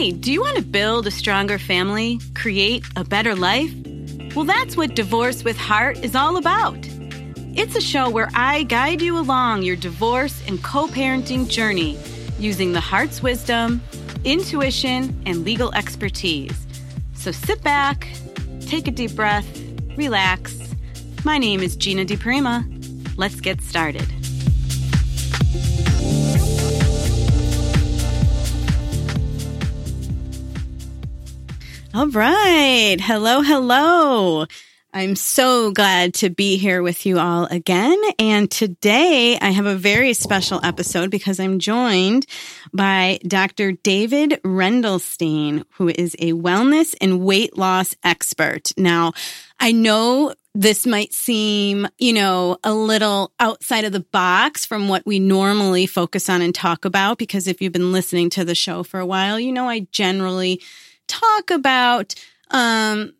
Hey, do you want to build a stronger family, create a better life? Well, that's what Divorce with Heart is all about. It's a show where I guide you along your divorce and co parenting journey using the heart's wisdom, intuition, and legal expertise. So sit back, take a deep breath, relax. My name is Gina DiPrima. Let's get started. All right. Hello, hello. I'm so glad to be here with you all again. And today I have a very special episode because I'm joined by Dr. David Rendelstein, who is a wellness and weight loss expert. Now, I know this might seem, you know, a little outside of the box from what we normally focus on and talk about, because if you've been listening to the show for a while, you know, I generally talk about um,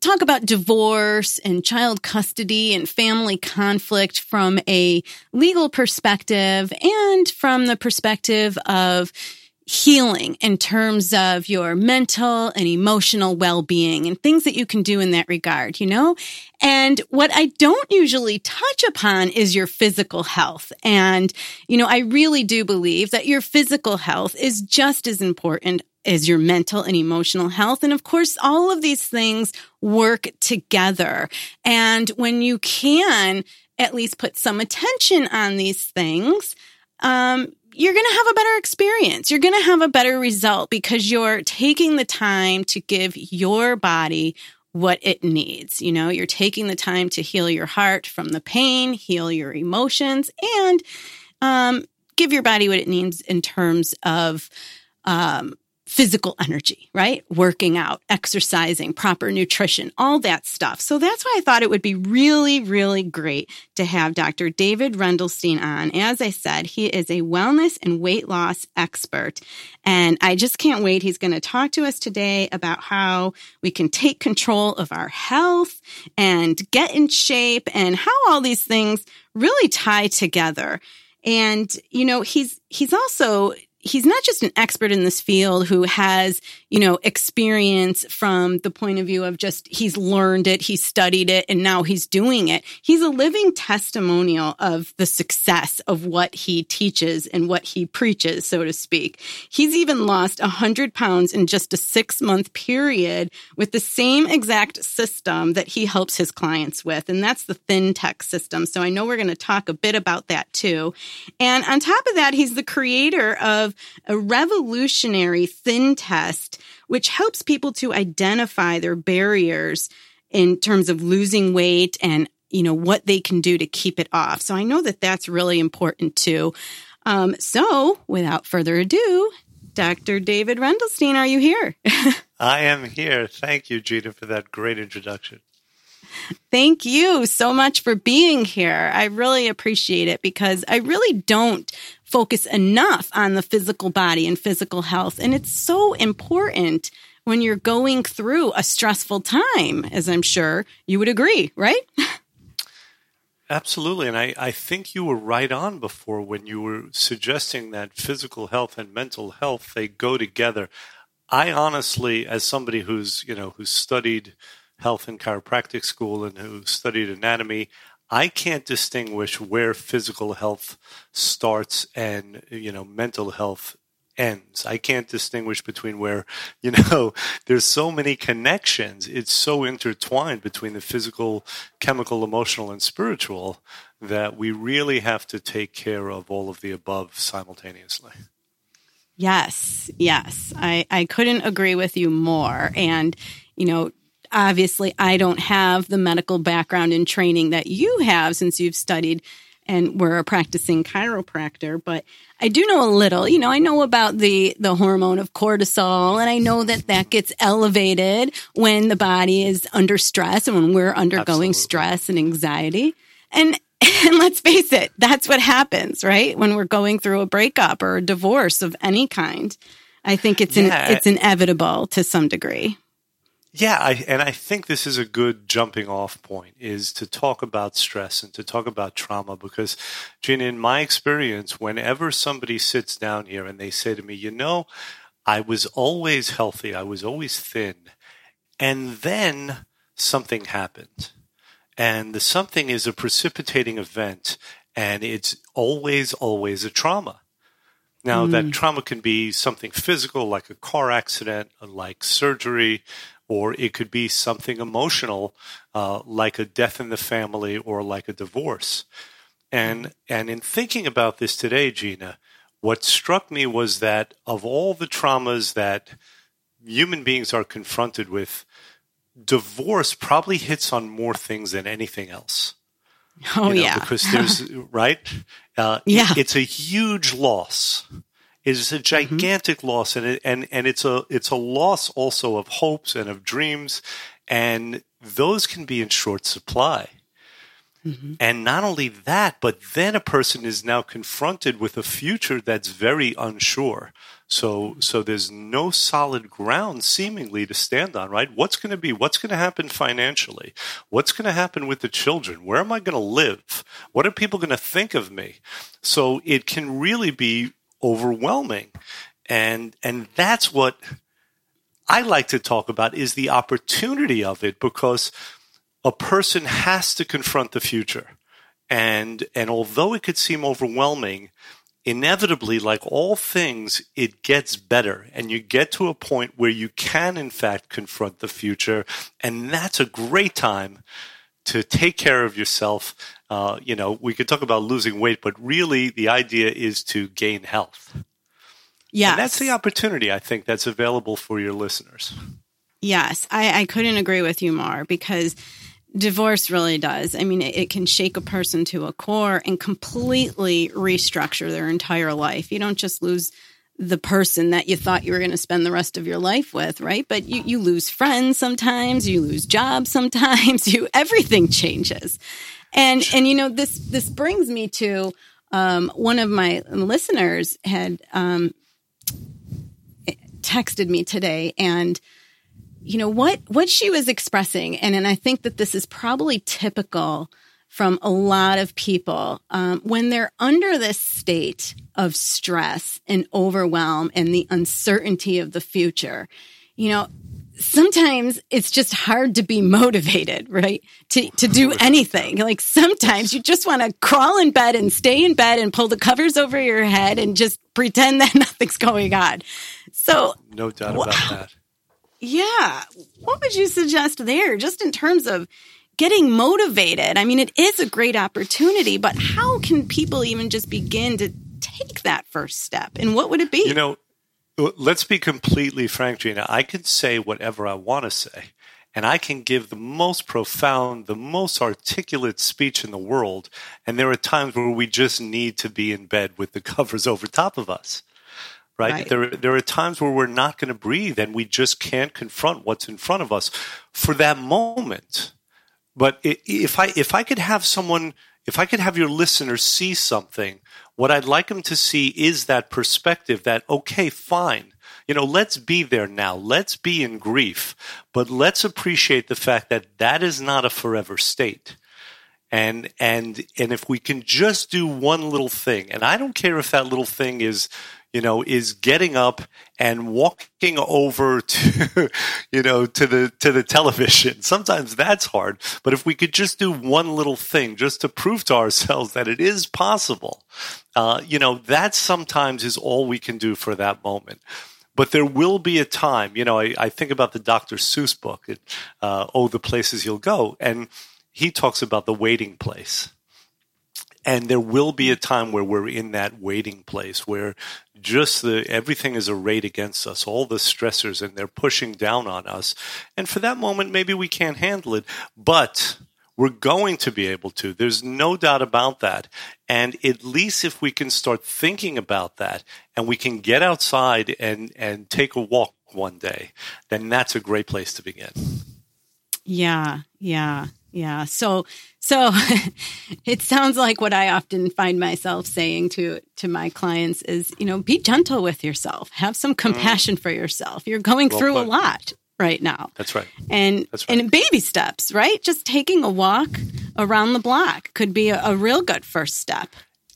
talk about divorce and child custody and family conflict from a legal perspective and from the perspective of healing in terms of your mental and emotional well-being and things that you can do in that regard, you know? And what I don't usually touch upon is your physical health. And, you know, I really do believe that your physical health is just as important is your mental and emotional health. And of course, all of these things work together. And when you can at least put some attention on these things, um, you're going to have a better experience. You're going to have a better result because you're taking the time to give your body what it needs. You know, you're taking the time to heal your heart from the pain, heal your emotions, and um, give your body what it needs in terms of um, physical energy, right? Working out, exercising, proper nutrition, all that stuff. So that's why I thought it would be really, really great to have Dr. David Rendelstein on. As I said, he is a wellness and weight loss expert. And I just can't wait. He's going to talk to us today about how we can take control of our health and get in shape and how all these things really tie together. And, you know, he's, he's also he's not just an expert in this field who has, you know, experience from the point of view of just he's learned it, he's studied it, and now he's doing it. He's a living testimonial of the success of what he teaches and what he preaches, so to speak. He's even lost 100 pounds in just a six month period with the same exact system that he helps his clients with. And that's the thin tech system. So I know we're going to talk a bit about that too. And on top of that, he's the creator of of a revolutionary thin test, which helps people to identify their barriers in terms of losing weight and you know what they can do to keep it off. So I know that that's really important too. Um, so without further ado, Dr. David Rendelstein, are you here? I am here. Thank you, Gina, for that great introduction. Thank you so much for being here. I really appreciate it because I really don't focus enough on the physical body and physical health. And it's so important when you're going through a stressful time, as I'm sure you would agree, right? Absolutely. And I, I think you were right on before when you were suggesting that physical health and mental health, they go together. I honestly, as somebody who's, you know, who's studied health and chiropractic school and who studied anatomy, I can't distinguish where physical health starts and you know mental health ends. I can't distinguish between where, you know, there's so many connections. It's so intertwined between the physical, chemical, emotional, and spiritual that we really have to take care of all of the above simultaneously. Yes, yes. I, I couldn't agree with you more. And, you know, obviously I don't have the medical background and training that you have since you've studied and were a practicing chiropractor, but I do know a little. You know, I know about the the hormone of cortisol, and I know that that gets elevated when the body is under stress and when we're undergoing Absolutely. stress and anxiety. And and let's face it, that's what happens, right? When we're going through a breakup or a divorce of any kind. I think it's yeah. in, it's inevitable to some degree. Yeah, I, and I think this is a good jumping off point is to talk about stress and to talk about trauma because, Gina, in my experience, whenever somebody sits down here and they say to me, you know, I was always healthy. I was always thin. And then something happened. And the something is a precipitating event, and it's always, always a trauma. Now, mm. that trauma can be something physical, like a car accident, like surgery, or it could be something emotional, uh, like a death in the family or like a divorce. And and in thinking about this today, Gina, what struck me was that of all the traumas that human beings are confronted with, divorce probably hits on more things than anything else. Oh you know, yeah, because there's right. Uh, yeah, it's a huge loss. It's a mm-hmm. gigantic mm-hmm. loss, and it, and and it's a it's a loss also of hopes and of dreams, and those can be in short supply. Mm-hmm. And not only that, but then a person is now confronted with a future that's very unsure. So, so there's no solid ground seemingly to stand on, right? What's going to be? What's going to happen financially? What's going to happen with the children? Where am I going to live? What are people going to think of me? So it can really be overwhelming. And, and that's what I like to talk about is the opportunity of it because a person has to confront the future. And, and although it could seem overwhelming, inevitably, like all things, it gets better. And you get to a point where you can, in fact, confront the future. And that's a great time to take care of yourself. Uh, you know, we could talk about losing weight, but really the idea is to gain health. Yeah. That's the opportunity I think that's available for your listeners. Yes, I, I couldn't agree with you more because divorce really does. I mean, it, it, can shake a person to a core and completely restructure their entire life. You don't just lose the person that you thought you were going to spend the rest of your life with, right? But you, you lose friends sometimes, you lose jobs sometimes, you everything changes. And and you know this this brings me to um, one of my listeners had um, texted me today and you know what what she was expressing and and i think that this is probably typical from a lot of people um, when they're under this state of stress and overwhelm and the uncertainty of the future you know sometimes it's just hard to be motivated right? To to do anything. Like sometimes you just want to crawl in bed and stay in bed and pull the covers over your head and just pretend that nothing's going on. So no doubt about that. Yeah. What would you suggest there, just in terms of getting motivated? I mean, it is a great opportunity, but how can people even just begin to take that first step? And what would it be? You know, let's be completely frank, Gina. I can say whatever I want to say. And I can give the most profound, the most articulate speech in the world. And there are times where we just need to be in bed with the covers over top of us right? right? There, there are times where we're not going to breathe and we just can't confront what's in front of us for that moment. But if I, if I could have someone, if I could have your listeners see something, what I'd like them to see is that perspective that, okay, fine. You know, let's be there now. Let's be in grief, but let's appreciate the fact that that is not a forever state and and and if we can just do one little thing and i don't care if that little thing is you know, is getting up and walking over to, you know, to the, to the television. Sometimes that's hard. But if we could just do one little thing just to prove to ourselves that it is possible, uh, you know, that sometimes is all we can do for that moment. But there will be a time, you know, I, I think about the Dr. Seuss book, uh, Oh, the Places You'll Go. And he talks about the waiting place and there will be a time where we're in that waiting place where just the everything is arrayed against us all the stressors and they're pushing down on us. And for that moment maybe we can't handle it but we're going to be able to. There's no doubt about that. And at least if we can start thinking about that and we can get outside and and take a walk one day then that's a great place to begin. Yeah yeah yeah. So, so it sounds like what I often find myself saying to to my clients is, you know, be gentle with yourself. Have some mm. compassion mm. for yourself. You're going well through put. a lot right now. That's right. And That's right. and baby steps, right? Just taking a walk around the block could be a, a real good first step.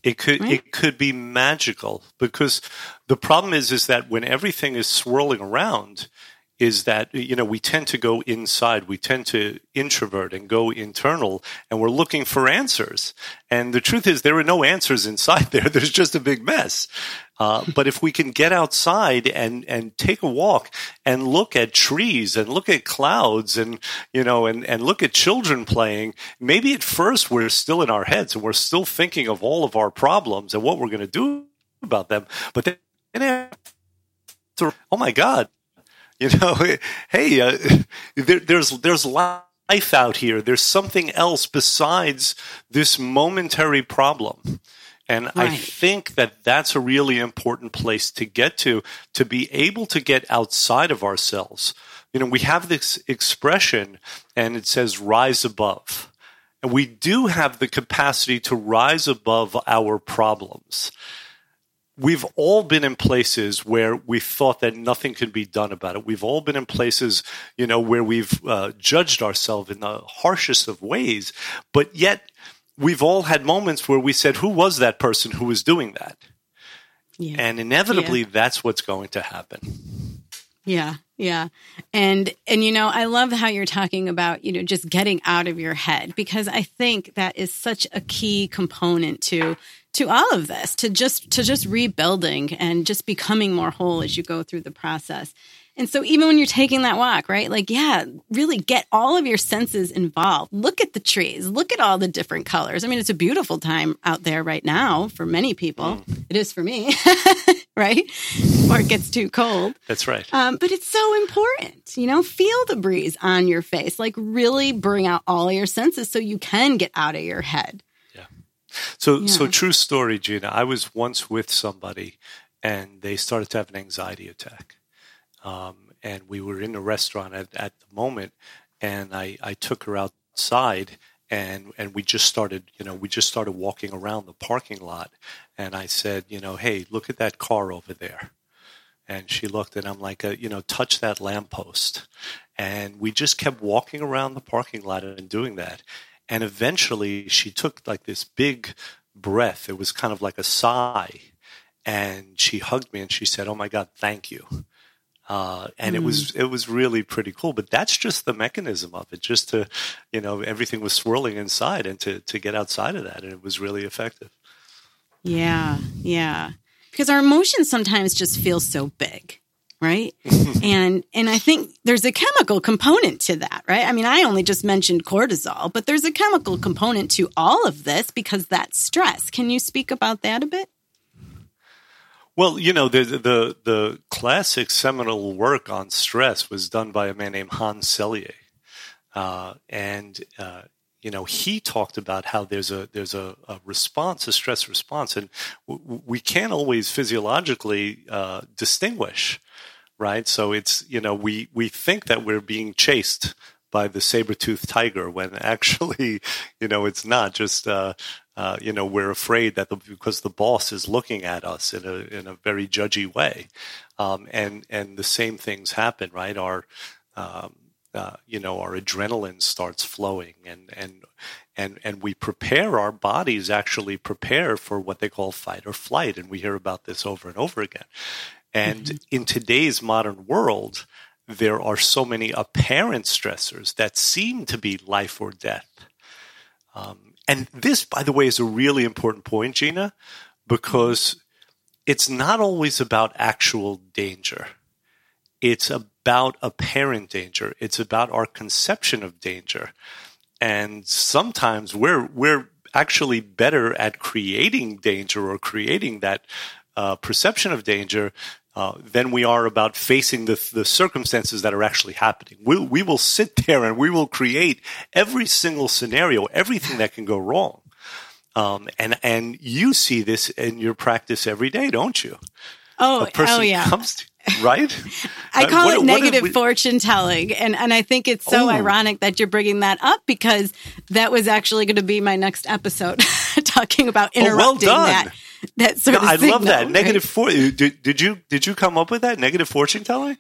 It could right. it could be magical because the problem is is that when everything is swirling around, is that you know we tend to go inside we tend to introvert and go internal and we're looking for answers. And the truth is there are no answers inside there. There's just a big mess. Uh, but if we can get outside and and take a walk and look at trees and look at clouds and you know and and look at children playing maybe at first we're still in our heads and we're still thinking of all of our problems and what we're going to do about them. But then oh my god you know, hey, uh, there, there's there's life out here. There's something else besides this momentary problem. And right. I think that that's a really important place to get to, to be able to get outside of ourselves. You know, we have this expression and it says rise above. And we do have the capacity to rise above our problems we've all been in places where we thought that nothing could be done about it. We've all been in places, you know, where we've uh, judged ourselves in the harshest of ways, but yet we've all had moments where we said, "Who was that person who was doing that?" Yeah. And inevitably, yeah. that's what's going to happen. Yeah, yeah. And and you know, I love how you're talking about, you know, just getting out of your head because I think that is such a key component to to all of this to just to just rebuilding and just becoming more whole as you go through the process. And so even when you're taking that walk right like yeah really get all of your senses involved. Look at the trees. Look at all the different colors. I mean it's a beautiful time out there right now for many people. Mm. it is for me right or it gets too cold. That's right. Um, but it's so important you know feel the breeze on your face. Like really bring out all your senses so you can get out of your head so, yeah. so true story, Gina. I was once with somebody, and they started to have an anxiety attack. Um, and we were in a restaurant at, at the moment, and I, I took her outside, and and we just started, you know, we just started walking around the parking lot, and I said, you know, hey, look at that car over there. And she looked, and I'm like, uh, you know, touch that lamppost. And we just kept walking around the parking lot and doing that. And eventually she took like this big breath. It was kind of like a sigh. And she hugged me and she said, Oh my God, thank you. Uh, and mm. it was mm. it was really pretty cool. But that's just the mechanism of it. Just to, you know, everything was swirling inside, and to to get outside of that, and it was really effective. Yeah, yeah. Because our emotions sometimes just feel so big right? and and I think there's a chemical component to that, right? I mean, I only just mentioned cortisol, but there's a chemical component to all of this because that's stress. Can you speak about that a bit? Well, you know, the the the classic seminal work on stress was done by a man named Hans Selye, uh, and uh, you know he talked about how there's a there's a, a response, a stress response, and w- we can't always physiologically uh, distinguish right? So it's you know we we think that we're being chased by the saber-toothed tiger when actually you know it's not. Just uh, uh, you know we're afraid that the, because the boss is looking at us in a in a very judgy way. Um, and and the same things happen right? Our um, uh, you know our adrenaline starts flowing and and and and we prepare our bodies actually prepare for what they call fight or flight. And we hear about this over and over again and mm-hmm. in today's modern world, there are so many apparent stressors that seem to be life or death. Um, and this, by the way, is a really important point, Gina, because it's not always about actual danger. It's about apparent danger. It's about our conception of danger. And sometimes we're, we're actually better at creating danger or creating that uh, perception of danger uh, than we are about facing the, the circumstances that are actually happening. We'll, we will sit there and we will create every single scenario, everything that can go wrong. Um, and, and you see this in your practice every day, don't you? Oh, oh yeah. Comes to, right? I uh, call uh, what, it negative we... fortune telling. And, and I think it's so oh. ironic that you're bringing that up because that was actually going to be my next episode talking about interrupting oh, well that that sort no, of I signal, love that. Right? Negative. Did, did you did you come up with that negative fortune telling?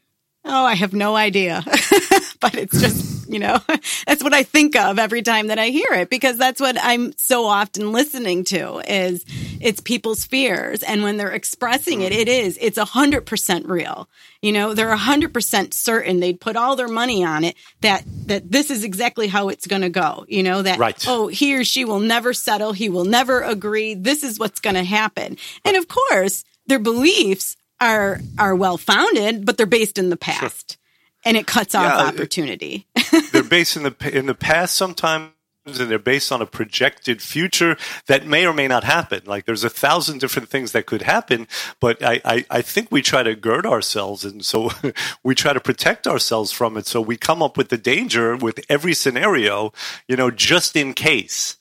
Oh, I have no idea. but it's just, you know, that's what I think of every time that I hear it because that's what I'm so often listening to is it's people's fears. And when they're expressing it, it is, it's a hundred percent real. You know, they're a hundred percent certain they'd put all their money on it that, that this is exactly how it's going to go. You know, that, right. oh, he or she will never settle. He will never agree. This is what's going to happen. And of course, their beliefs are are well founded, but they're based in the past, sure. and it cuts off yeah, opportunity. they're based in the in the past sometimes. And they're based on a projected future that may or may not happen. Like there's a thousand different things that could happen, but I, I, I think we try to gird ourselves, and so we try to protect ourselves from it. So we come up with the danger with every scenario, you know, just in case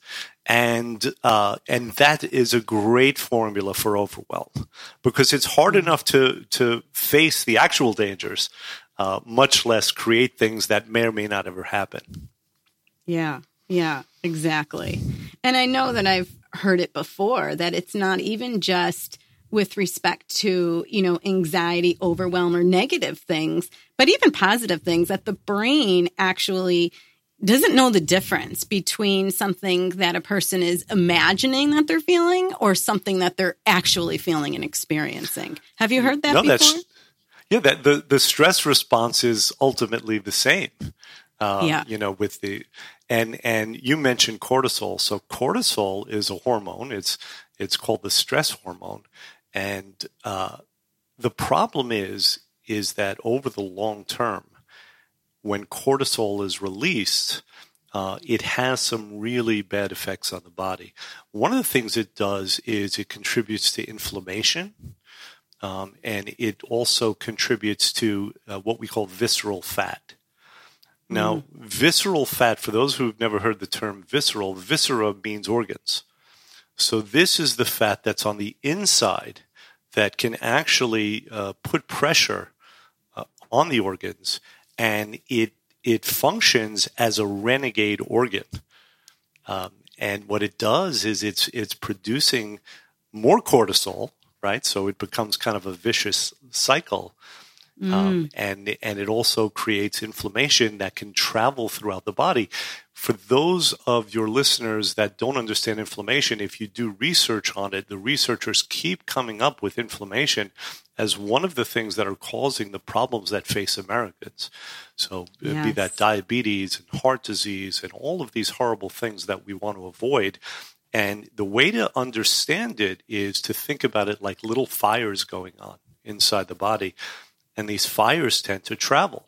and uh, and that is a great formula for overwhelm because it's hard mm-hmm. enough to to face the actual dangers, uh, much less create things that may or may not ever happen. Yeah, yeah, exactly. And I know that I've heard it before that it's not even just with respect to you know anxiety, overwhelm, or negative things, but even positive things that the brain actually doesn't know the difference between something that a person is imagining that they're feeling or something that they're actually feeling and experiencing. Have you heard that no, before? That's, yeah, that the, the stress response is ultimately the same. Uh, yeah. You know, with the and and you mentioned cortisol. So cortisol is a hormone. It's it's called the stress hormone, and uh, the problem is is that over the long term, when cortisol is released, uh, it has some really bad effects on the body. One of the things it does is it contributes to inflammation, um, and it also contributes to uh, what we call visceral fat. Now, mm. visceral fat, for those who've never heard the term visceral, viscera means organs. So, this is the fat that's on the inside that can actually uh, put pressure uh, on the organs and it it functions as a renegade organ. Um, and what it does is it's it's producing more cortisol, right? So it becomes kind of a vicious cycle. Um, mm. Um, and and it also creates inflammation that can travel throughout the body. For those of your listeners that don't understand inflammation, if you do research on it, the researchers keep coming up with inflammation as one of the things that are causing the problems that face Americans. So, yes. be that diabetes and heart disease and all of these horrible things that we want to avoid. And the way to understand it is to think about it like little fires going on inside the body and these fires tend to travel.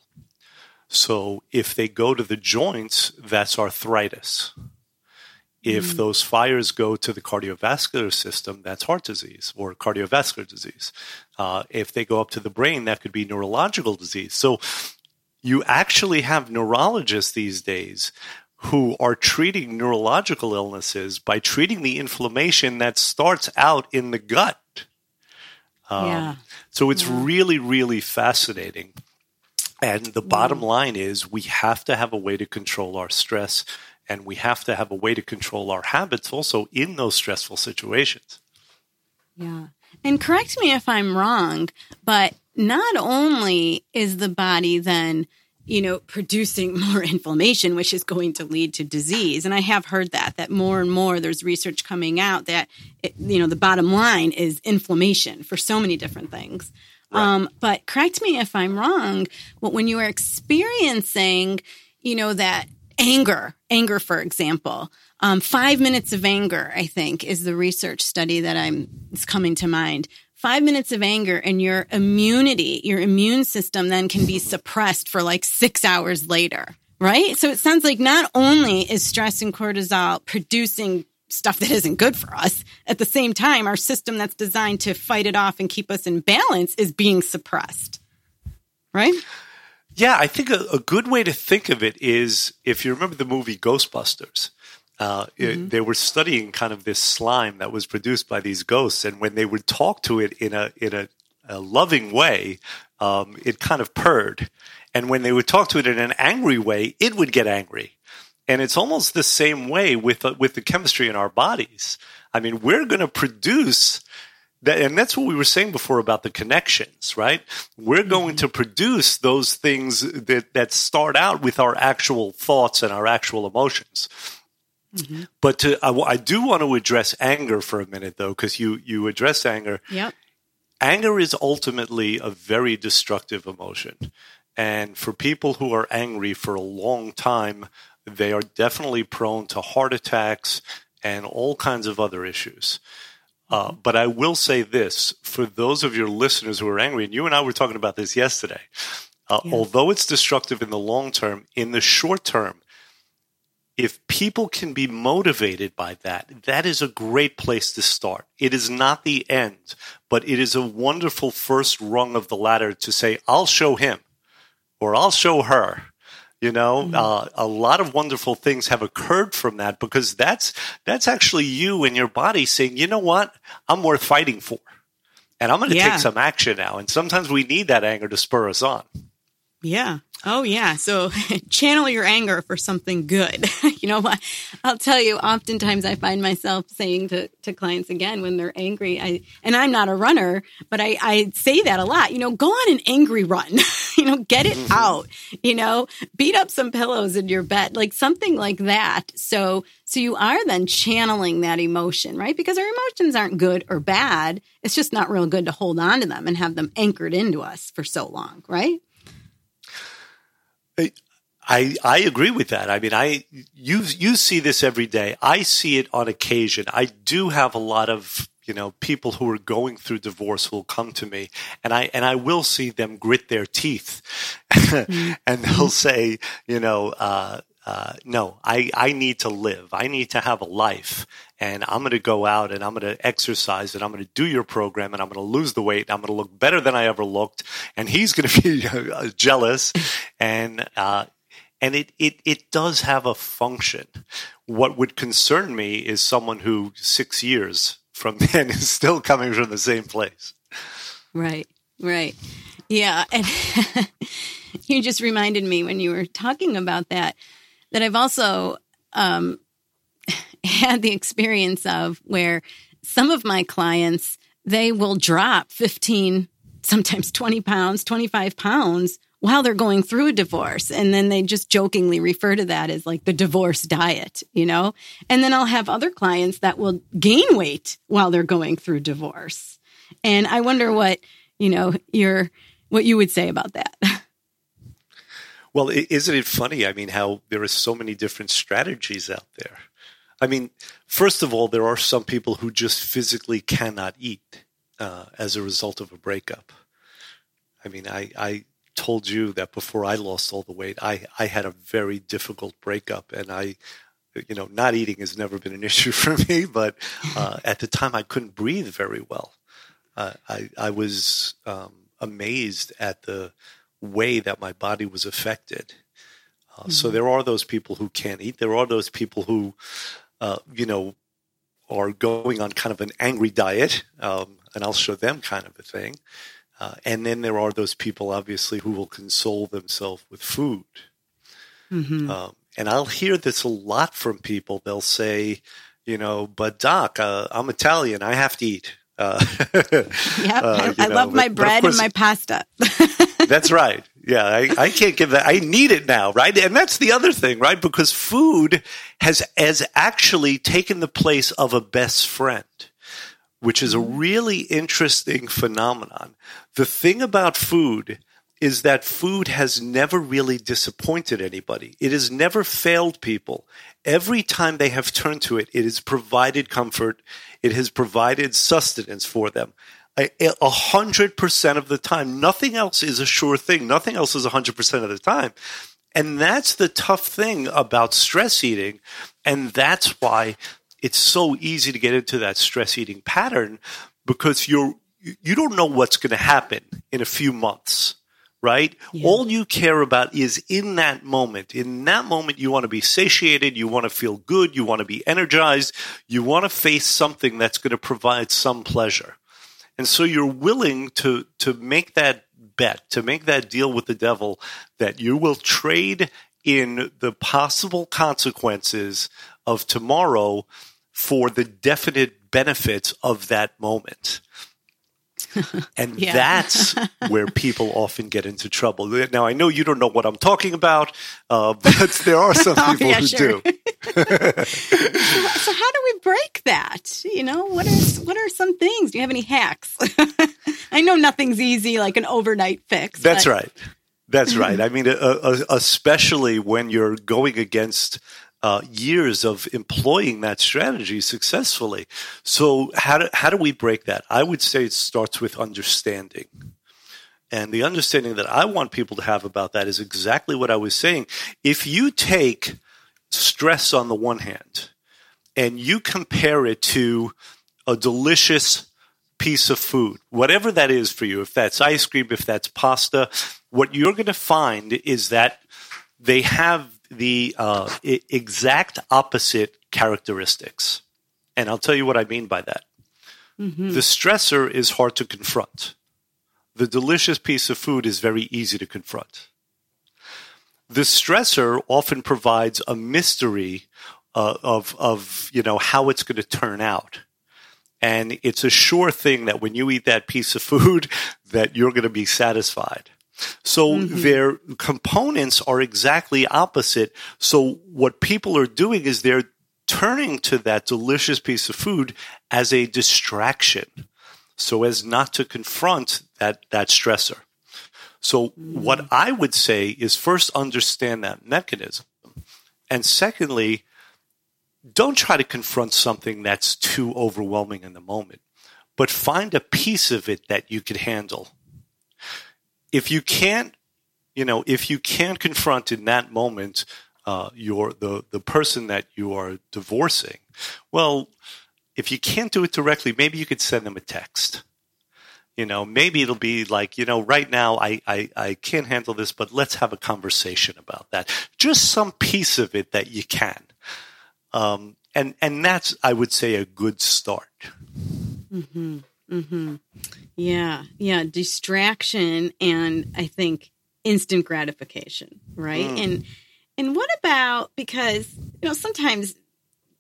So if they go to the joints, that's arthritis. If mm. those fires go to the cardiovascular system, that's heart disease or cardiovascular disease. Uh, if they go up to the brain, that could be neurological disease. So you actually have neurologists these days who are treating neurological illnesses by treating the inflammation that starts out in the gut. Um, yeah. So it's yeah. really, really fascinating. And the mm-hmm. bottom line is we have to have a way to control our stress and we have to have a way to control our habits also in those stressful situations. Yeah. And correct me if I'm wrong, but not only is the body then you know, producing more inflammation, which is going to lead to disease. And I have heard that, that more and more there's research coming out that, it, you know, the bottom line is inflammation for so many different things. Right. Um, but correct me if I'm wrong, but when you are experiencing, you know, that anger, anger, for example, um, five minutes of anger, I think, is the research study that I'm, is coming to mind five minutes of anger and your immunity, your immune system then can be suppressed for like six hours later, right? So it sounds like not only is stress and cortisol producing stuff that isn't good for us, at the same time, our system that's designed to fight it off and keep us in balance is being suppressed, right? Yeah, I think a, a good way to think of it is if you remember the movie Ghostbusters uh, mm-hmm. it, they were studying kind of this slime that was produced by these ghosts, and when they would talk to it in a in a, a loving way, um, it kind of purred, and when they would talk to it in an angry way, it would get angry. And it's almost the same way with uh, with the chemistry in our bodies. I mean, we're going to produce that, and that's what we were saying before about the connections, right? We're going mm-hmm. to produce those things that, that start out with our actual thoughts and our actual emotions. Mm-hmm. But to, I, I, do want to address anger for a minute, though, because you you addressed anger. Yep. Anger is ultimately a very destructive emotion, and for people who are angry for a long time, they are definitely prone to heart attacks and all kinds of other issues. Uh, but I will say this for those of your listeners who are angry, and you and I were talking about this yesterday. Uh, yeah. Although it's destructive in the long term, in the short term, if people can be motivated by that, that is a great place to start. It is not the end, but it is a wonderful first rung of the ladder to say, I'll show him or I'll show her. You know, mm-hmm. uh, a lot of wonderful things have occurred from that because that's that's actually you and your body saying, you know what, I'm worth fighting for, and I'm going to yeah. take some action now. And sometimes we need that anger to spur us on. Yeah. Oh, yeah. So channel your anger for something good. you know what? I'll tell you, oftentimes I find myself saying to, to clients again when they're angry, I, and I'm not a runner, but I, I say that a lot, you know, go on an angry run, you know, get it mm-hmm. out, you know, beat up some pillows in your bed, like something like that. So, so you are then channeling that emotion, right? Because our emotions aren't good or bad. It's just not real good to hold on to them and have them anchored into us for so long, right? I, I agree with that. I mean, I you you see this every day. I see it on occasion. I do have a lot of you know people who are going through divorce who will come to me, and I and I will see them grit their teeth, mm-hmm. and they'll say, you know, uh, uh, no, I I need to live. I need to have a life, and I'm going to go out and I'm going to exercise and I'm going to do your program and I'm going to lose the weight. I'm going to look better than I ever looked. And he's going to be uh, jealous. And, uh, and it, it, it does have a function. What would concern me is someone who six years from then is still coming from the same place. Right, right. Yeah. And you just reminded me when you were talking about that, that I've also, um, had the experience of where some of my clients, they will drop 15, sometimes 20 pounds, 25 pounds while they're going through a divorce. And then they just jokingly refer to that as like the divorce diet, you know? And then I'll have other clients that will gain weight while they're going through divorce. And I wonder what, you know, your, what you would say about that. Well, isn't it funny? I mean, how there are so many different strategies out there. I mean, first of all, there are some people who just physically cannot eat uh, as a result of a breakup. I mean, I, I told you that before I lost all the weight, I, I had a very difficult breakup, and I, you know, not eating has never been an issue for me, but uh, at the time I couldn't breathe very well. Uh, I, I was um, amazed at the way that my body was affected. Uh, mm-hmm. So there are those people who can't eat. There are those people who uh, you know, are going on kind of an angry diet, um, and I'll show them kind of a thing. Uh, and then there are those people, obviously, who will console themselves with food. Mm-hmm. Um, and I'll hear this a lot from people. They'll say, you know, but doc, uh, I'm Italian. I have to eat. Uh, yeah, uh, I, know, love my bread course, and my pasta. that's right. Yeah, I, I, can't give that. I need it now, right? And that's the other thing, right? Because food has has actually taken the place of a best friend, which is a really interesting phenomenon. The thing about food is that food has never really disappointed anybody. It has never failed people. Every time they have turned to it, it has provided comfort. It has provided sustenance for them. A hundred percent of the time. Nothing else is a sure thing. Nothing else is a hundred percent of the time. And that's the tough thing about stress eating. And that's why it's so easy to get into that stress eating pattern because you're, you don't know what's going to happen in a few months right? Yeah. All you care about is in that moment. In that moment, you want to be satiated. You want to feel good. You want to be energized. You want to face something that's going to provide some pleasure. And so you're willing to, to make that bet, to make that deal with the devil that you will trade in the possible consequences of tomorrow for the definite benefits of that moment. And Yeah. that's where people often get into trouble. Now, I know you don't know what I'm talking about, uh, but there are some Oh, people yeah, who sure. do. So how do we break that? You know, what are what are some things? Do you have any hacks? I know nothing's easy, like an overnight fix. That's but- right. That's right. I mean, uh, uh, especially when you're going against uh, years of employing that strategy successfully. So, how do, how do we break that? I would say it starts with understanding. And the understanding that I want people to have about that is exactly what I was saying. If you take stress on the one hand and you compare it to a delicious piece of food, whatever that is for you, if that's ice cream, if that's pasta, what you're going to find is that they have the uh, e- exact opposite characteristics. And I'll tell you what I mean by that. The stressor is hard to confront. The delicious piece of food is very easy to confront. The stressor often provides a mystery uh, of, of you know how it's going to turn out and it's a sure thing that when you eat that piece of food that you're going to be satisfied so mm-hmm. their components are exactly opposite. So what people are doing is they're turning to that delicious piece of food as a distraction so as not to confront that that stressor. So what mm. i would say is first understand that mechanism and secondly don't try to confront something that's too overwhelming in the moment, but find a piece of it that you could handle. If you can't, you know, if you can't confront in that moment uh, your the the person that you are divorcing, well, if you can't do it directly, maybe you could send them a text. You know, maybe it'll be like, you know, right now I, I, I can't handle this, but let's have a conversation about that. Just some piece of it that you can. Um, and and that's I would say a good start. Mm-hmm. Yeah, yeah, distraction and I think instant gratification, right? Mm. And and what about because you know sometimes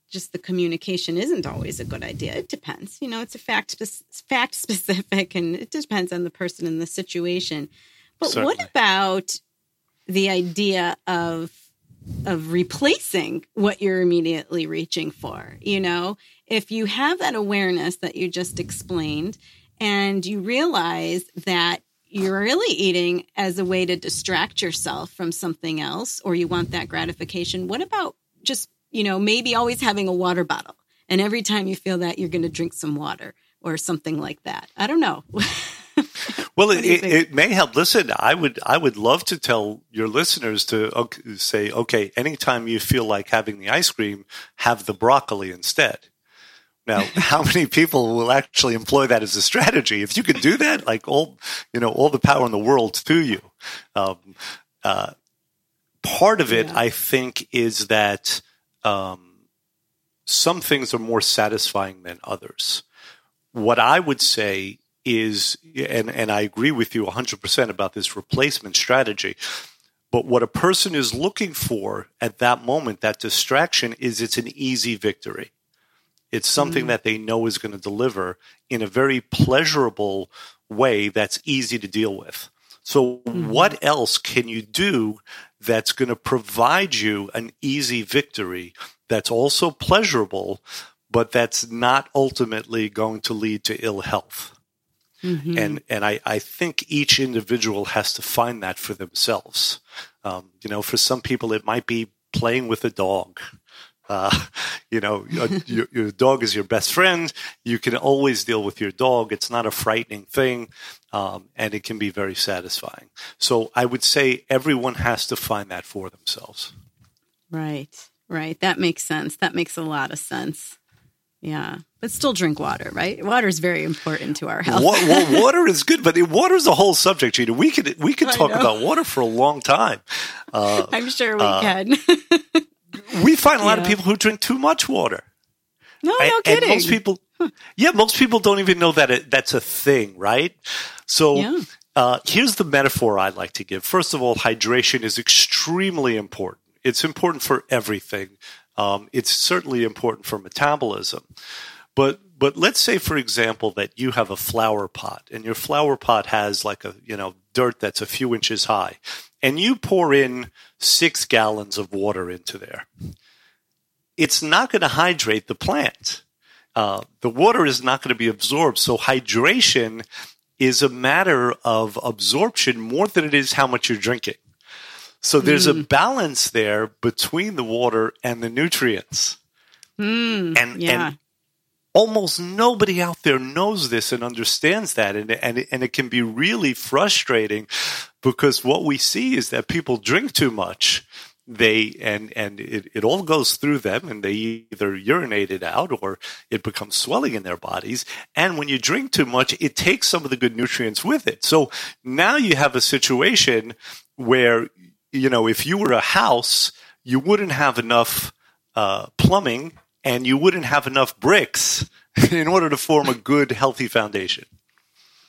just the communication isn't always a good idea. It depends, you know, it's a fact fact specific and it depends on the person and the situation. But what about the idea of of replacing what you're immediately reaching for. You know, if you have that awareness that you just explained and you realize that you're really eating as a way to distract yourself from something else or you want that gratification, what about just, you know, maybe always having a water bottle and every time you feel that you're going to drink some water or something like that? I don't know. Well, it, it, it may help. Listen, I would I would love to tell your listeners to okay, say, okay, anytime you feel like having the ice cream, have the broccoli instead. Now, how many people will actually employ that as a strategy? If you could do that, like all you know, all the power in the world to you. Um, uh, part of it, Yeah. I think, is that um, some things are more satisfying than others. What I would say is, and, and I agree with you 100% about this replacement strategy, but what a person is looking for at that moment, that distraction, is it's an easy victory. It's something mm-hmm. that they know is going to deliver in a very pleasurable way that's easy to deal with. So, mm-hmm. what else can you do that's going to provide you an easy victory that's also pleasurable, but that's not ultimately going to lead to ill health? And and I, I think each individual has to find that for themselves. Um, you know, for some people it might be playing with a dog. Uh, you know, your, your, your dog is your best friend. You can always deal with your dog. It's not a frightening thing, um, and it can be very satisfying. So I would say everyone has to find that for themselves. Right, right. That makes sense. That makes a lot of sense. Yeah, but still drink water, right? Water is very important to our health. Wa- well, water is good, but water is a whole subject, Gina. We could we could talk about water for a long time. Uh, I'm sure we can. we find a lot of people who drink too much water. no, no And- and kidding. most people, yeah, most people don't even know that it, that's a thing, right? So Yeah. uh, here's the metaphor I like to give. First of all, hydration is extremely important. It's important for everything. Um, it's certainly important for metabolism. But but let's say, for example, that you have a flower pot and your flower pot has like a you know dirt that's a few inches high, and you pour in six gallons of water into there. It's not going to hydrate the plant. Uh, the water is not going to be absorbed. So hydration is a matter of absorption more than it is how much you're drinking. So there's mm. a balance there between the water and the nutrients. Mm, and, yeah. and almost nobody out there knows this and understands that. And, and, and it can be really frustrating because what we see is that people drink too much they and and it, it all goes through them and they either urinate it out or it becomes swelling in their bodies and when you drink too much it takes some of the good nutrients with it so now you have a situation where you know if you were a house you wouldn't have enough uh, plumbing and you wouldn't have enough bricks in order to form a good healthy foundation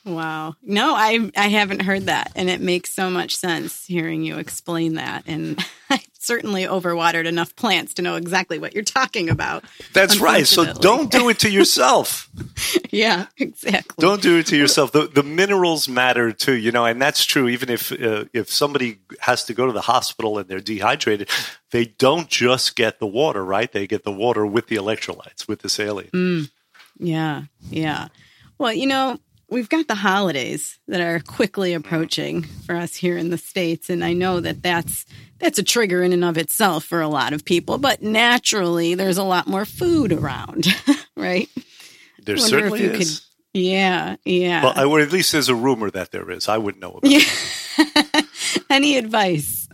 Wow. No, I I haven't heard that and it makes so much sense hearing you explain that and I certainly overwatered enough plants to know exactly what you're talking about. That's right. So don't do it to yourself. yeah, exactly. Don't do it to yourself. The the minerals matter too, you know, and that's true even if uh, if somebody has to go to the hospital and they're dehydrated, they don't just get the water, right? They get the water with the electrolytes, with the saline. Mm. Yeah. Yeah. Well, you know, we've got the holidays that are quickly approaching for us here in the states and i know that that's that's a trigger in and of itself for a lot of people but naturally there's a lot more food around right? There certainly is could, yeah yeah. Well I, or at least there's a rumor that there is. I wouldn't know about yeah. any advice?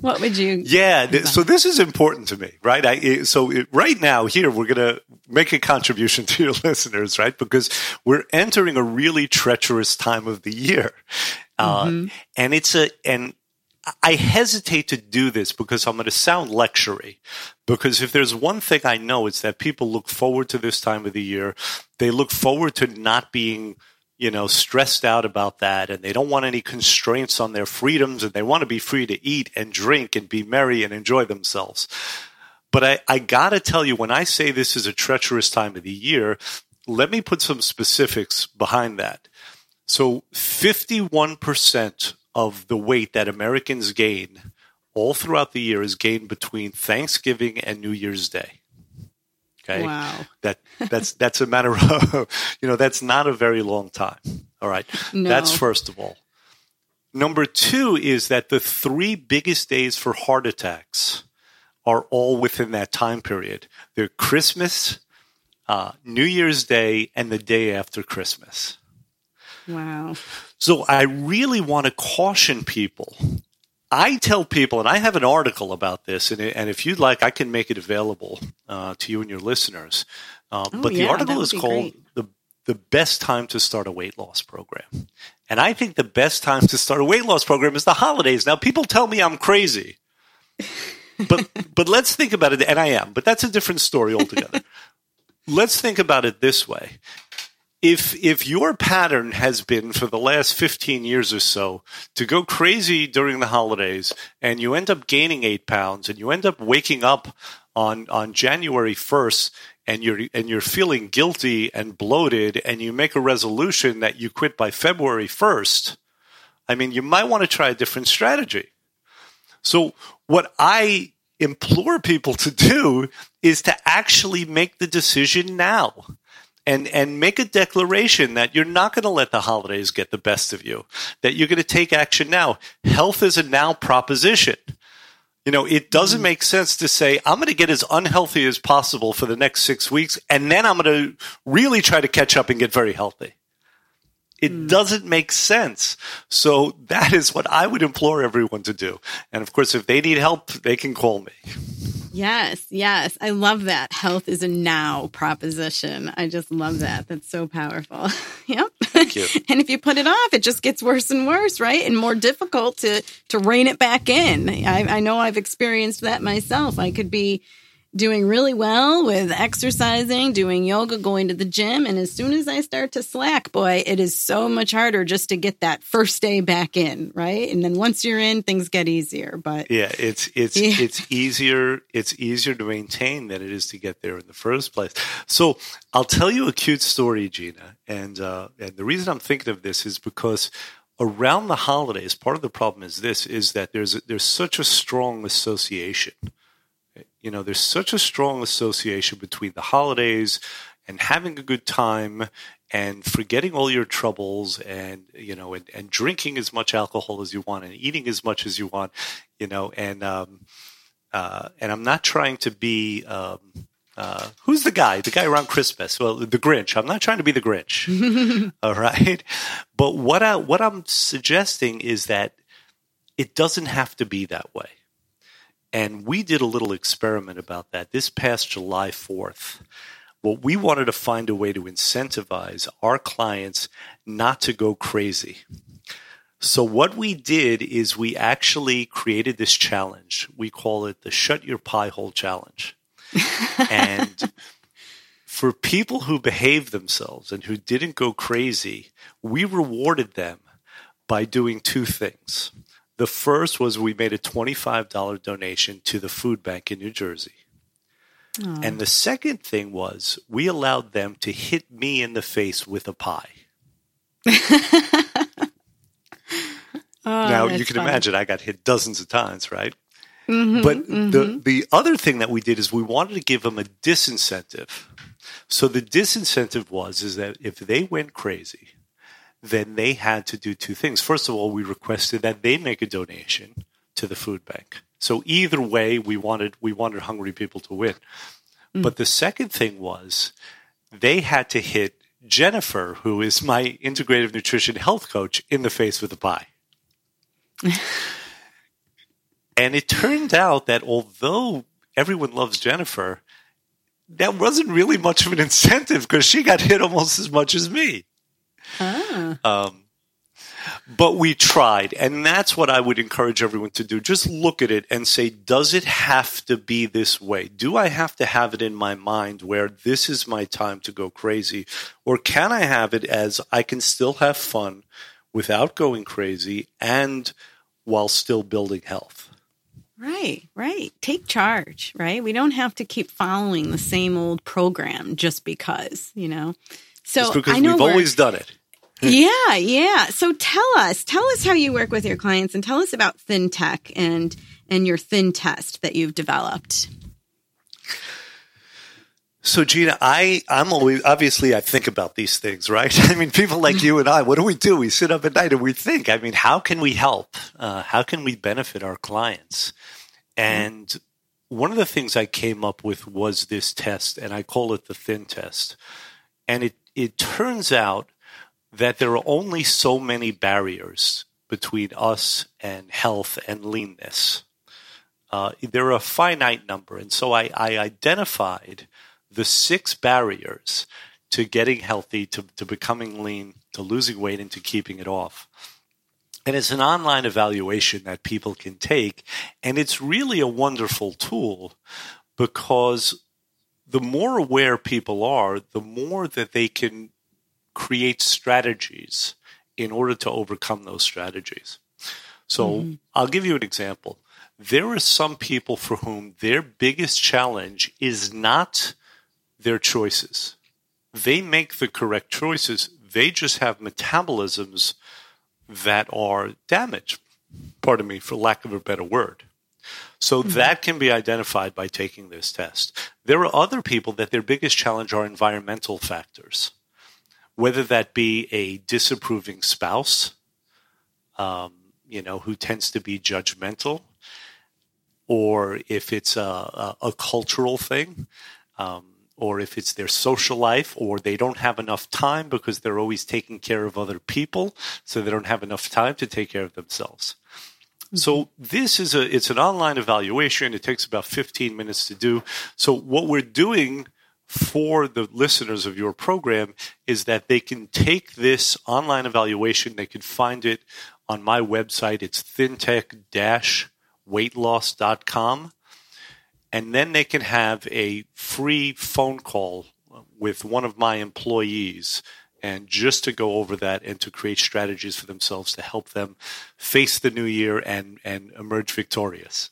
What would you yeah th- so this is important to me right? I, so it, right now here we're going to make a contribution to your listeners right? Because we're entering a really treacherous time of the year. Uh, mm-hmm. and it's a and I hesitate to do this because I'm going to sound lectury. Because if there's one thing I know, it's that people look forward to this time of the year. They look forward to not being you know, stressed out about that and they don't want any constraints on their freedoms and they want to be free to eat and drink and be merry and enjoy themselves. But I, I got to tell you, when I say this is a treacherous time of the year, let me put some specifics behind that. So 51% of the weight that Americans gain all throughout the year is gained between Thanksgiving and New Year's Day. Okay. Wow. That that's that's a matter of you know that's not a very long time. All right. No. That's first of all. Number two is that the three biggest days for heart attacks are all within that time period. They're Christmas, uh, New Year's Day, and the day after Christmas. Wow. So I really want to caution people I tell people, and I have an article about this, and, and if you'd like, I can make it available uh, to you and your listeners. Uh, oh, but the article is called the the best time to start a weight loss program, and I think the best time to start a weight loss program is the holidays. Now, people tell me I'm crazy, but but let's think about it, and I am, but that's a different story altogether. let's think about it this way: if if your pattern has been for the last 15 years or so to go crazy during the holidays and you end up gaining 8 pounds and you end up waking up on on January 1st and you're and you're feeling guilty and bloated and you make a resolution that you quit by February 1st I mean you might want to try a different strategy. So what I implore people to do is to actually make the decision now and and make a declaration that you're not going to let the holidays get the best of you that you're going to take action now. Health is a now proposition. You know it doesn't mm-hmm. make sense to say i'm going to get as unhealthy as possible for the next 6 weeks and then i'm going to really try to catch up and get very healthy it mm. doesn't make sense. So that is what I would implore everyone to do. And of course, if they need help, they can call me. Yes, yes. I love that. Health is a now proposition. I just love that. That's so powerful. yep. Thank you. and if you put it off, it just gets worse and worse, right? And more difficult to to rein it back in. I, I know I've experienced that myself. I could be doing really well with exercising, doing yoga, going to the gym. And as soon as I start to slack, boy, it is so much harder just to get that first day back in, right? And then once you're in, things get easier. But yeah, it's it's yeah. it's easier it's easier to maintain than it is to get there in the first place. So I'll tell you a cute story, Gina, and uh, and the reason I'm thinking of this is because around the holidays, part of the problem is this: is that there's there's such a strong association you know, there's such a strong association between the holidays and having a good time and forgetting all your troubles and you know and, and drinking as much alcohol as you want and eating as much as you want you know and um uh and i'm not trying to be um uh, who's the guy? The guy around Christmas? Well, the Grinch. I'm not trying to be the Grinch. all right, but what I what I'm suggesting is that it doesn't have to be that way. And we did a little experiment about that this past July 4th. Well, we wanted to find a way to incentivize our clients not to go crazy. So, what we did is we actually created this challenge. We call it the Shut Your Pie Hole Challenge. and for people who behaved themselves and who didn't go crazy, we rewarded them by doing two things. The first was we made a $25 donation to the food bank in New Jersey. Aww. And the second thing was we allowed them to hit me in the face with a pie. oh, now you can imagine I got hit dozens of times, right? Mm-hmm, but mm-hmm. the the other thing that we did is we wanted to give them a disincentive. So the disincentive was is that if they went crazy, then they had to do two things. First of all, we requested that they make a donation to the food bank. So either way, we wanted we wanted hungry people to win. Mm. But the second thing was they had to hit Jennifer, who is my integrative nutrition health coach, in the face with a pie. and it turned out that although everyone loves Jennifer, that wasn't really much of an incentive because she got hit almost as much as me. Ah. Um, but we tried, and that's what I would encourage everyone to do. Just look at it and say, does it have to be this way? Do I have to have it in my mind where this is my time to go crazy? Or can I have it as I can still have fun without going crazy and while still building health? Right, right. Take charge, right? We don't have to keep following the same old program just because, you know. So Just because I know we've always done it. Yeah, yeah. So tell us, tell us how you work with your clients and tell us about ThinTech and and your thin test that you've developed. So Gina, I I'm always obviously I think about these things, right? I mean, people like you and I, what do we do? We sit up at night and we think. I mean, how can we help? Uh, how can we benefit our clients? And one of the things I came up with was this test, and I call it the thin test. And it it turns out that there are only so many barriers between us and health and leanness. Uh, there are a finite number. And so I, I, identified the six barriers to getting healthy, to, to becoming lean, to losing weight, and to keeping it off. And it's an online evaluation that people can take. And it's really a wonderful tool because the more aware people are, the more that they can create strategies in order to overcome those strategies. So mm-hmm. I'll give you an example. There are some people for whom their biggest challenge is not their choices. They make the correct choices, they just have metabolisms that are damaged. Pardon me, for lack of a better word. So mm-hmm. that can be identified by taking this test. There are other people that their biggest challenge are environmental factors, whether that be a disapproving spouse, um, you know, who tends to be judgmental, or if it's a, a, a cultural thing, um, or if it's their social life, or they don't have enough time because they're always taking care of other people, so they don't have enough time to take care of themselves. So this is a it's an online evaluation. It takes about 15 minutes to do. So what we're doing for the listeners of your program is that they can take this online evaluation. They can find it on my website. It's thintech-weightloss.com. and then they can have a free phone call with one of my employees and just to go over that and to create strategies for themselves to help them face the new year and and emerge victorious.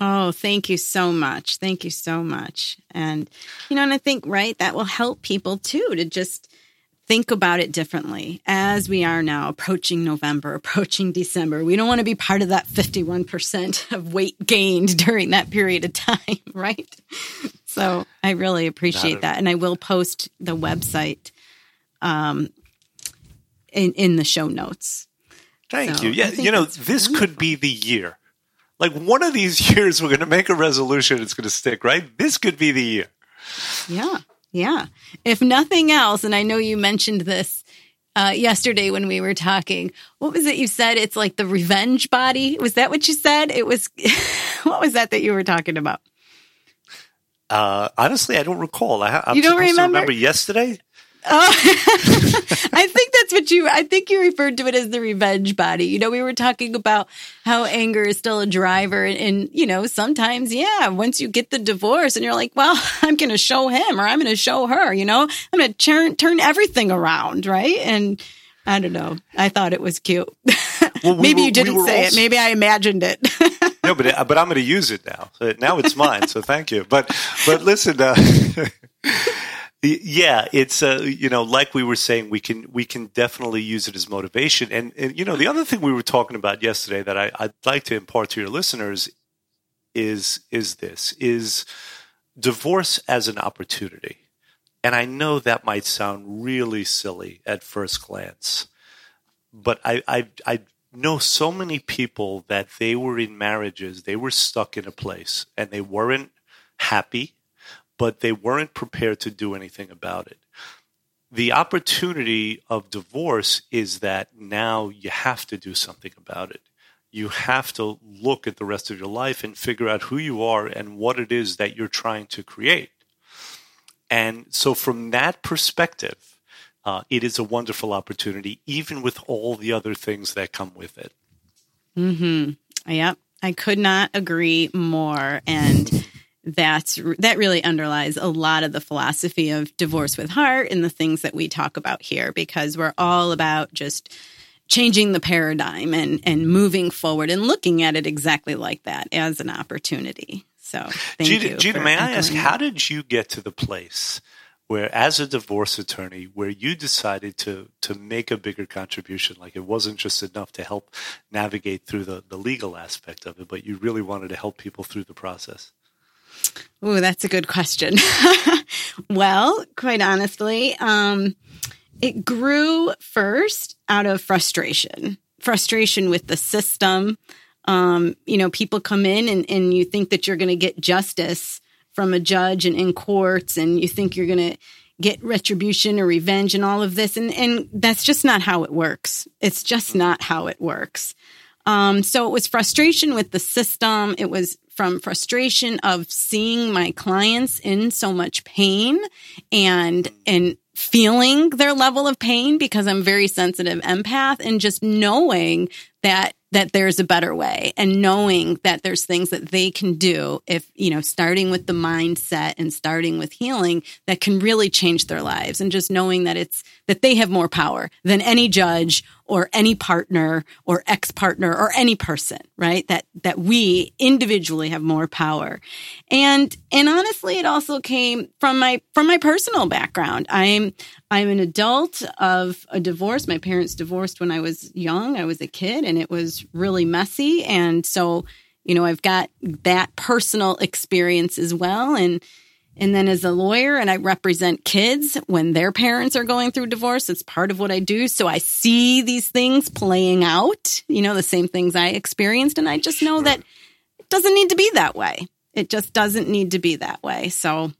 Oh, thank you so much. Thank you so much. And you know, and I think right that will help people too to just think about it differently as we are now approaching November, approaching December. We don't want to be part of that 51% of weight gained during that period of time, right? So I really appreciate that. And I will post the website um, in, in the show notes. Thank so you. Yeah, you know, this wonderful. could be the year. Like one of these years, we're going to make a resolution. It's going to stick, right? This could be the year. Yeah. Yeah. If nothing else, and I know you mentioned this uh, yesterday when we were talking. What was it you said? It's like the revenge body. Was that what you said? It was. what was that that you were talking about? Uh, honestly, I don't recall. I, am you don't remember? remember yesterday. Oh, I think that's what you, I think you referred to it as the revenge body. You know, we were talking about how anger is still a driver. And, and you know, sometimes, yeah, once you get the divorce and you're like, well, I'm going to show him or I'm going to show her, you know, I'm going to turn, turn everything around. Right. And I don't know. I thought it was cute. Well, we Maybe were, you didn't we say also- it. Maybe I imagined it. no, but but I'm going to use it now. Now it's mine. So thank you. But but listen, uh, yeah, it's uh, you know, like we were saying, we can we can definitely use it as motivation. And, and you know, the other thing we were talking about yesterday that I, I'd like to impart to your listeners is is this is divorce as an opportunity. And I know that might sound really silly at first glance, but I I, I know so many people that they were in marriages, they were stuck in a place, and they weren't happy but they weren't prepared to do anything about it. The opportunity of divorce is that now you have to do something about it. You have to look at the rest of your life and figure out who you are and what it is that you're trying to create. And so, from that perspective, uh, it is a wonderful opportunity, even with all the other things that come with it. Hmm. Yep. I could not agree more. And that's that really underlies a lot of the philosophy of divorce with heart and the things that we talk about here because we're all about just changing the paradigm and and moving forward and looking at it exactly like that as an opportunity. So, thank you. May I ask, how did you get to the place where, as a divorce attorney, where you decided to to make a bigger contribution? Like it wasn't just enough to help navigate through the, the legal aspect of it, but you really wanted to help people through the process. Oh, that's a good question. well, quite honestly, um, it grew first out of frustration, frustration with the system. Um, you know, people come in and, and you think that you're going to get justice from a judge and in courts, and you think you're going to get retribution or revenge and all of this. And, and that's just not how it works. It's just not how it works. Um, so it was frustration with the system. It was from frustration of seeing my clients in so much pain and, and feeling their level of pain because I'm very sensitive empath and just knowing that that there's a better way and knowing that there's things that they can do if you know starting with the mindset and starting with healing that can really change their lives and just knowing that it's that they have more power than any judge or any partner or ex-partner or any person right? That that we individually have more power. And and honestly it also came from my from my personal background. I'm i'm an adult of a divorce. My parents divorced when i was young. I was a kid and it was really messy. And so you know i've got that personal experience as well. And and then as a lawyer, and I represent kids when their parents are going through divorce, it's part of what I do. So I see these things playing out, you know, the same things I experienced. And I just know that it doesn't need to be that way. It just doesn't need to be that way. So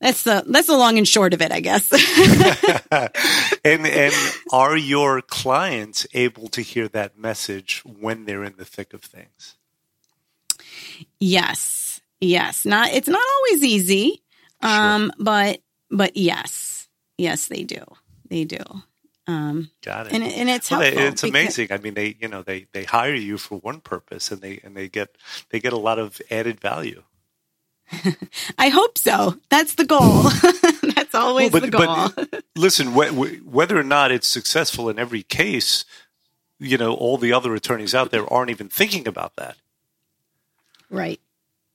that's the that's the long and short of it, I guess. and and are your clients able to hear that message when they're in the thick of things? Yes. Yes, not it's not always easy. Um, sure. but but yes. Yes, they do. They do. Um, Got it. And, and it's well, helpful it's amazing. I mean, they you know they they hire you for one purpose, and they and they get they get a lot of added value. I hope so. That's the goal. That's always well, but, the goal. But listen, wh- whether or not it's successful in every case, you know, all the other attorneys out there aren't even thinking about that. Right.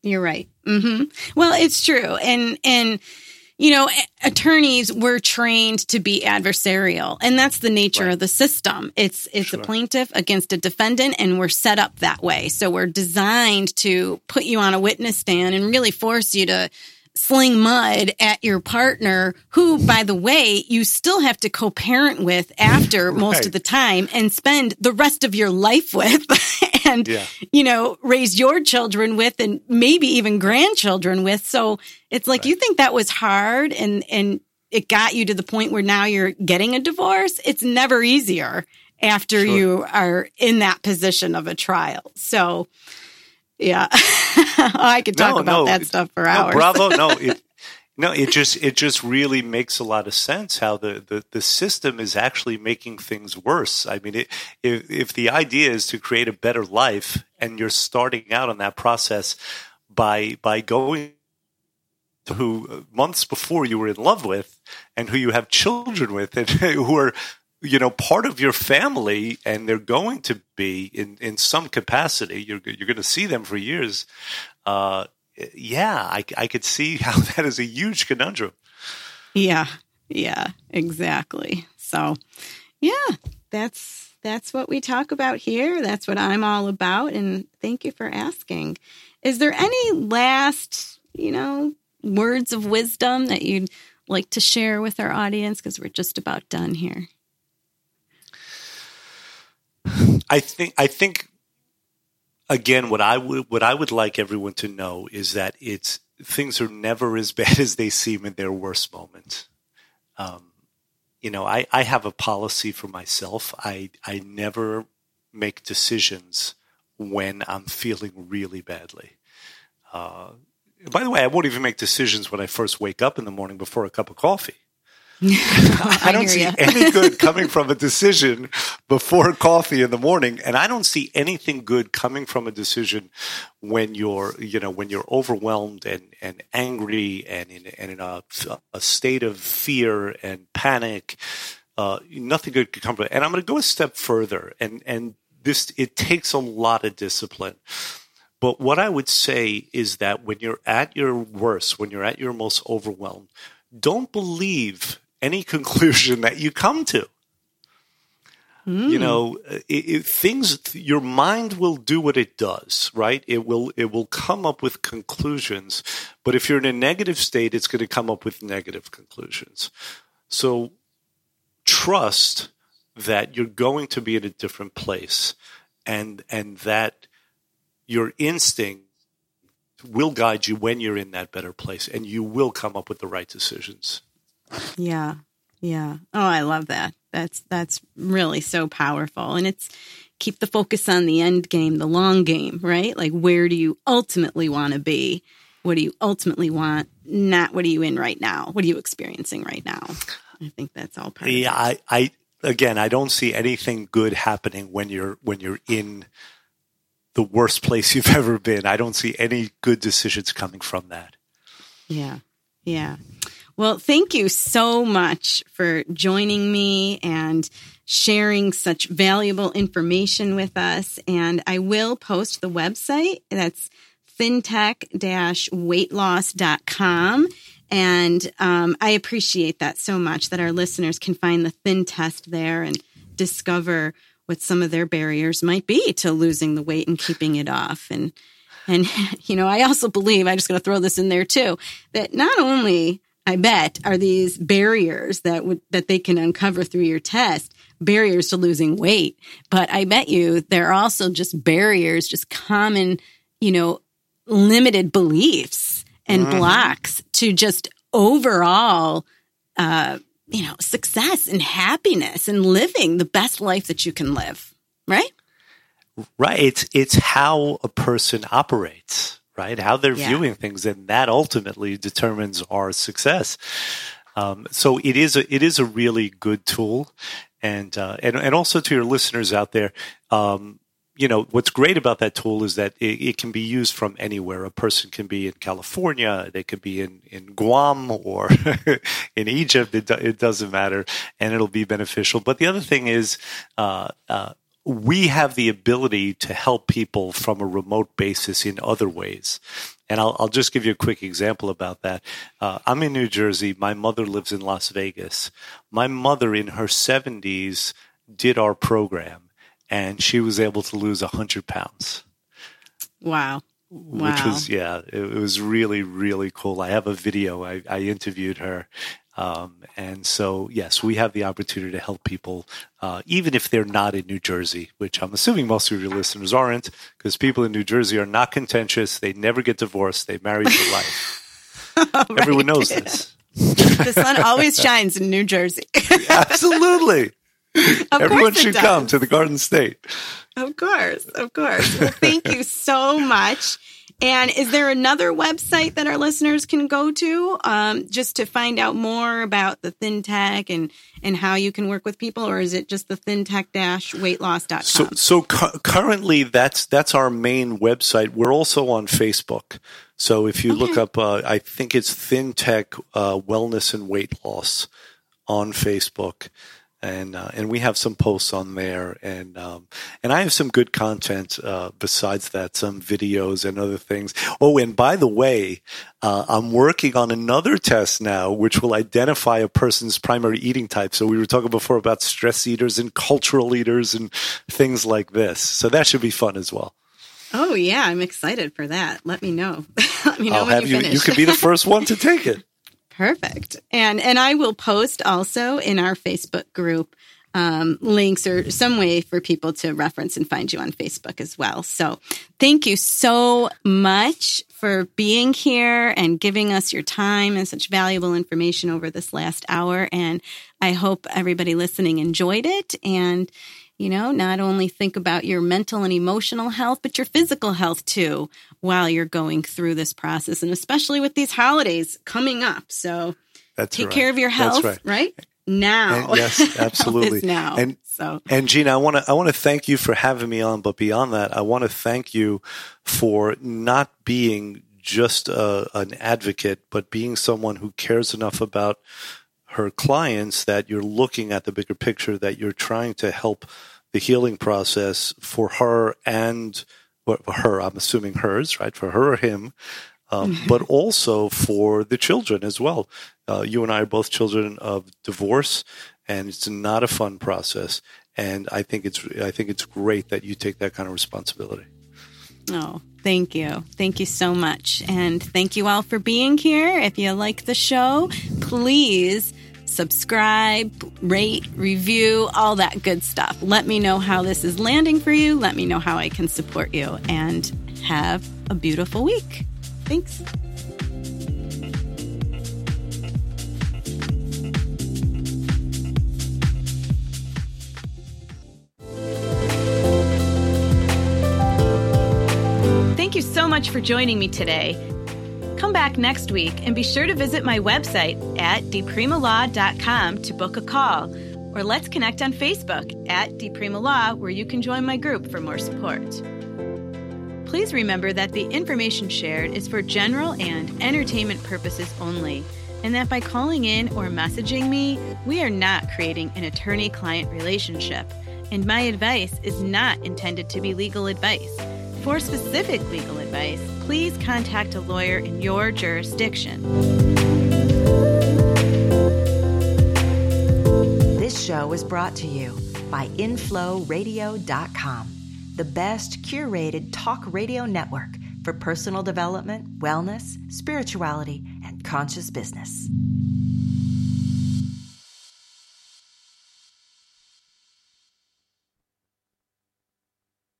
You're right. Mm-hmm. Well, it's true. And, and, you know, attorneys were trained to be adversarial, and that's the nature right. of the system. It's it's sure. a plaintiff against a defendant, and we're set up that way. So we're designed to put you on a witness stand and really force you to sling mud at your partner, who, by the way, you still have to co parent with after right. most of the time and spend the rest of your life with and, yeah. you know, raise your children with and maybe even grandchildren with. So it's like right. you think that was hard and, and, it got you to the point where now you're getting a divorce. It's never easier after sure. you are in that position of a trial. So, yeah, I could talk no, about no, that stuff for hours. No, bravo! No, it, no, it just it just really makes a lot of sense how the, the, the system is actually making things worse. I mean, it, if if the idea is to create a better life, and you're starting out on that process by by going to who uh, months before you were in love with, and who you have children with, and who are you know part of your family and they're going to be in in some capacity you're you're going to see them for years uh, yeah I, I could see how that is a huge conundrum. Yeah yeah exactly. So yeah that's that's what we talk about here. That's what i'm all about and thank you for asking. Is there any last you know words of wisdom that you'd like to share with our audience? Because we're just about done here I think I think again what I would what I would like everyone to know is that it's things are never as bad as they seem in their worst moments. Um, you know, I, I have a policy for myself. I I never make decisions when I'm feeling really badly. Uh, by the way, I won't even make decisions when I first wake up in the morning before a cup of coffee. I don't see you. any good coming from a decision before coffee in the morning, and I don't see anything good coming from a decision when you're, you know, when you're overwhelmed and, and angry and in, and in a, a state of fear and panic. Uh, nothing good could come from it. And I'm going to go a step further, and and this it takes a lot of discipline. But what I would say is that when you're at your worst, when you're at your most overwhelmed, don't believe any conclusion that you come to. Mm. You know, it, it, things your mind will do what it does, right? It will it will come up with conclusions, but if you're in a negative state, it's going to come up with negative conclusions. So trust that you're going to be in a different place and and that your instinct will guide you when you're in that better place and you will come up with the right decisions. Yeah. Yeah. Oh, I love that. That's that's really so powerful. And it's keep the focus on the end game, the long game, right? Like where do you ultimately want to be? What do you ultimately want? Not what are you in right now? What are you experiencing right now? I think that's all part yeah, I, I again I don't see anything good happening when you're when you're in the worst place you've ever been. I don't see any good decisions coming from that. Yeah. Yeah. Well, thank you so much for joining me and sharing such valuable information with us. And I will post the website. That's thintech-weightloss.com. And um, I appreciate that so much that our listeners can find the thin test there and discover what some of their barriers might be to losing the weight and keeping it off. And and you know, I also believe I'm just going to throw this in there too that not only I bet, are these barriers that would that they can uncover through your test, barriers to losing weight. But I bet you there are also just barriers, just common, you know, limited beliefs and mm-hmm. blocks to just overall uh, you know, success and happiness and living the best life that you can live. Right? Right. It's it's how a person operates right? How they're yeah. viewing things, and that ultimately determines our success. Um, so it is a it is a really good tool, and uh, and and also to your listeners out there, um, you know, what's great about that tool is that it, it, can be used from anywhere. A person can be in California, they could be in, in Guam or in Egypt. It, it doesn't matter, and it'll be beneficial. But the other thing is, uh, uh, we have the ability to help people from a remote basis in other ways. And I'll, I'll just give you a quick example about that. Uh, I'm in New Jersey. My mother lives in Las Vegas. My mother, in her 70s, did our program and she was able to lose 100 pounds. Wow. Wow. Which was, yeah, it, it, was really, really cool. I have a video. I, I interviewed her. Um, and so, yes, we have the opportunity to help people, uh, even if they're not in New Jersey, which I'm assuming most of your listeners aren't, because people in New Jersey are not contentious. They never get divorced. They marry for life. right. Everyone knows this. the sun always shines in New Jersey. Absolutely. Everyone should come to the Garden State. Of course, of course. Well, thank you so much. And is there another website that our listeners can go to um, just to find out more about the ThinTech and, and how you can work with people, or is it just the thintech-weightloss.com? So, so cu- currently, that's that's our main website. We're also on Facebook. So if you okay. look up, uh, I think it's ThinTech uh, Wellness and Weight Loss on Facebook and uh, and we have some posts on there, and um, and I have some good content uh, besides that, some videos and other things. Oh, and by the way, uh, I'm working on another test now, which will identify a person's primary eating type. So we were talking before about stress eaters and cultural eaters and things like this. So that should be fun as well. Oh yeah, I'm excited for that. Let me know. Let me know I'll when you, you You could be the first one to take it. Perfect. And and I will post also in our Facebook group um, links or some way for people to reference and find you on Facebook as well. So thank you so much for being here and giving us your time and such valuable information over this last hour. And I hope everybody listening enjoyed it. And you know, not only think about your mental and emotional health, but your physical health too while you're going through this process. And especially with these holidays coming up. So That's take right. care of your health, right. right. Now. And yes, absolutely. now. And so and Gina, I want to I want to thank you for having me on, but beyond that, I want to thank you for not being just a, an advocate, but being someone who cares enough about her clients that you're looking at the bigger picture, that you're trying to help the healing process for her and for her, I'm assuming hers, right? For her or him, um, mm-hmm. but also for the children as well. Uh, you and I are both children of divorce, and it's not a fun process. And I think it's I think it's great that you take that kind of responsibility. Oh, thank you. Thank you so much. And thank you all for being here. If you like the show, please subscribe, rate, review, all that good stuff. Let me know how this is landing for you. Let me know how I can support you. And have a beautiful week. Thanks. Thank you so much for joining me today. Come back next week and be sure to visit my website at dpremalaw.com to book a call, or let's connect on Facebook at dpremalaw, where you can join my group for more support. Please remember that the information shared is for general and entertainment purposes only, and that by calling in or messaging me, we are not creating an attorney client relationship, and my advice is not intended to be legal advice. For specific legal advice, please contact a lawyer in your jurisdiction. This show was brought to you by InflowRadio.com, the best curated talk radio network for personal development, wellness, spirituality, and conscious business.